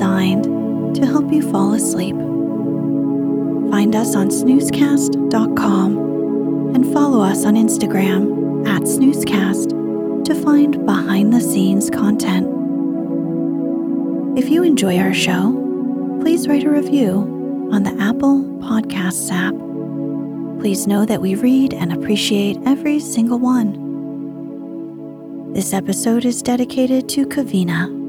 Designed to help you fall asleep. Find us on snoozecast.com and follow us on Instagram at snoozecast to find behind the scenes content. If you enjoy our show, please write a review on the Apple Podcasts app. Please know that we read and appreciate every single one. This episode is dedicated to Kavina,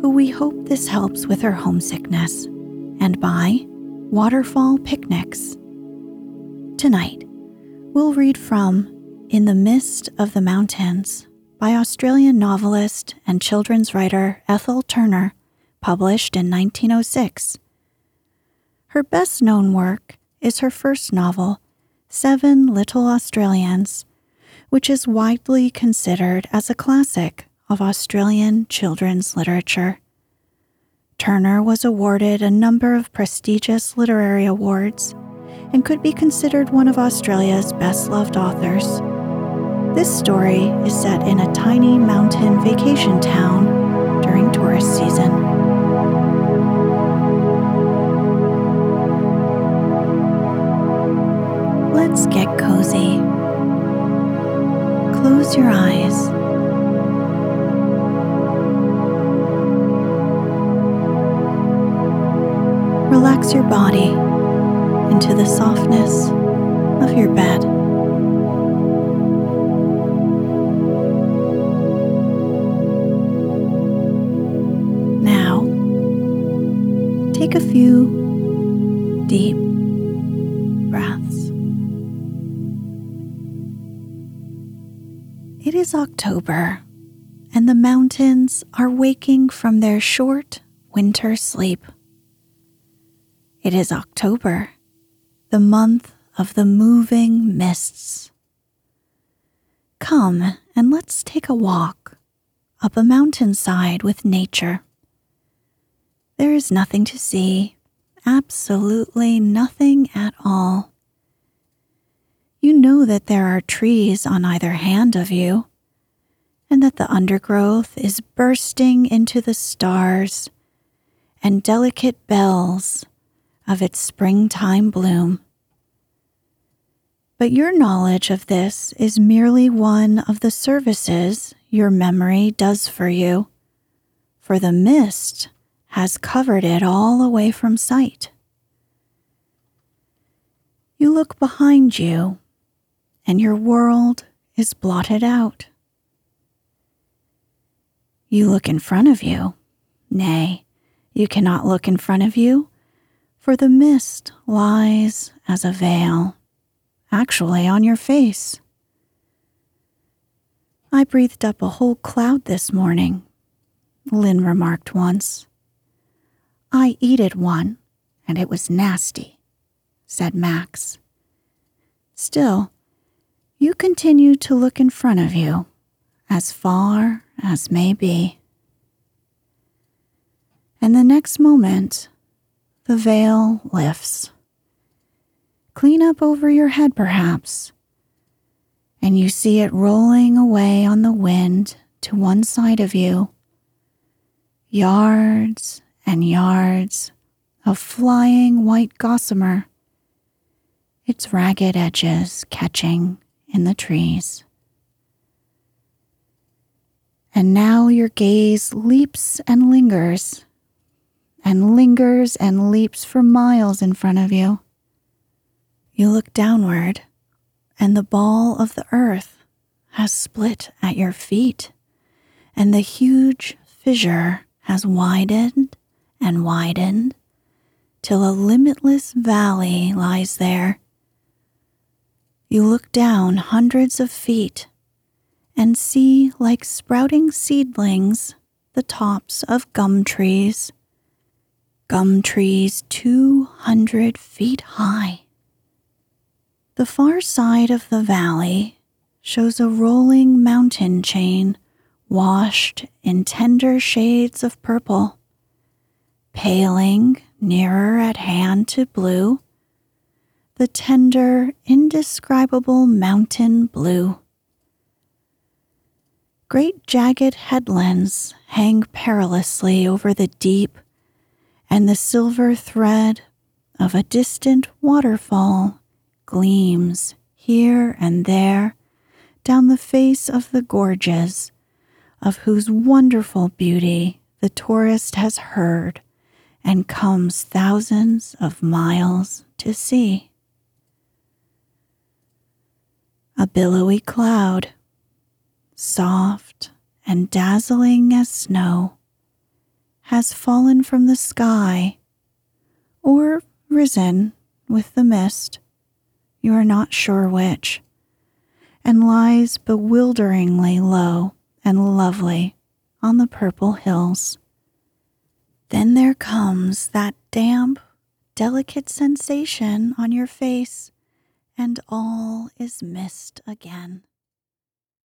who we hope this helps with her homesickness, and by Waterfall Picnics. Tonight, we'll read from In the Mist of the Mountains by Australian novelist and children's writer Ethel Turner, published in 1906. Her best known work is her first novel, Seven Little Australians which is widely considered as a classic of Australian children's literature. Turner was awarded a number of prestigious literary awards and could be considered one of Australia's best loved authors. This story is set in a tiny mountain vacation town during tourist season. Let's get cozy close your eyes. Your body into the softness of your bed. Now, take a few deep breaths. It is October, and the mountains are waking from their short winter sleep. It is October, the month of the moving mists. Come and let's take a walk up a mountainside with nature. There is nothing to see, absolutely nothing at all. You know that there are trees on either hand of you, and that the undergrowth is bursting into the stars and delicate bells of its springtime bloom. But your knowledge of this is merely one of the services your memory does for you, for the mist has covered it all away from sight. You look behind you, and your world is blotted out. You look in front of you. Nay, you cannot look in front of you, for the mist lies as a veil, actually on your face. I breathed up a whole cloud this morning, Lynn remarked once. I eated one, and it was nasty, said Max. Still, you continue to look in front of you, as far as may be. And the next moment, the veil lifts. Clean up over your head, perhaps, and you see it rolling away on the wind to one side of you. Yards and yards of flying white gossamer, its ragged edges catching in the trees. And now your gaze leaps and lingers, and lingers and leaps for miles in front of you. You look downward, and the ball of the earth has split at your feet, and the huge fissure has widened and widened till a limitless valley lies there. You look down hundreds of feet and see, like sprouting seedlings, the tops of gum trees. Gum trees 200 feet high. The far side of the valley shows a rolling mountain chain washed in tender shades of purple, paling nearer at hand to blue, the tender, indescribable mountain blue. Great jagged headlands hang perilously over the deep, and the silver thread of a distant waterfall gleams here and there down the face of the gorges, of whose wonderful beauty the tourist has heard and comes thousands of miles to see. A billowy cloud soft and dazzling as snow, has fallen from the sky or risen with the mist, you are not sure which, and lies bewilderingly low and lovely on the purple hills. Then there comes that damp, delicate sensation on your face, and all is mist again.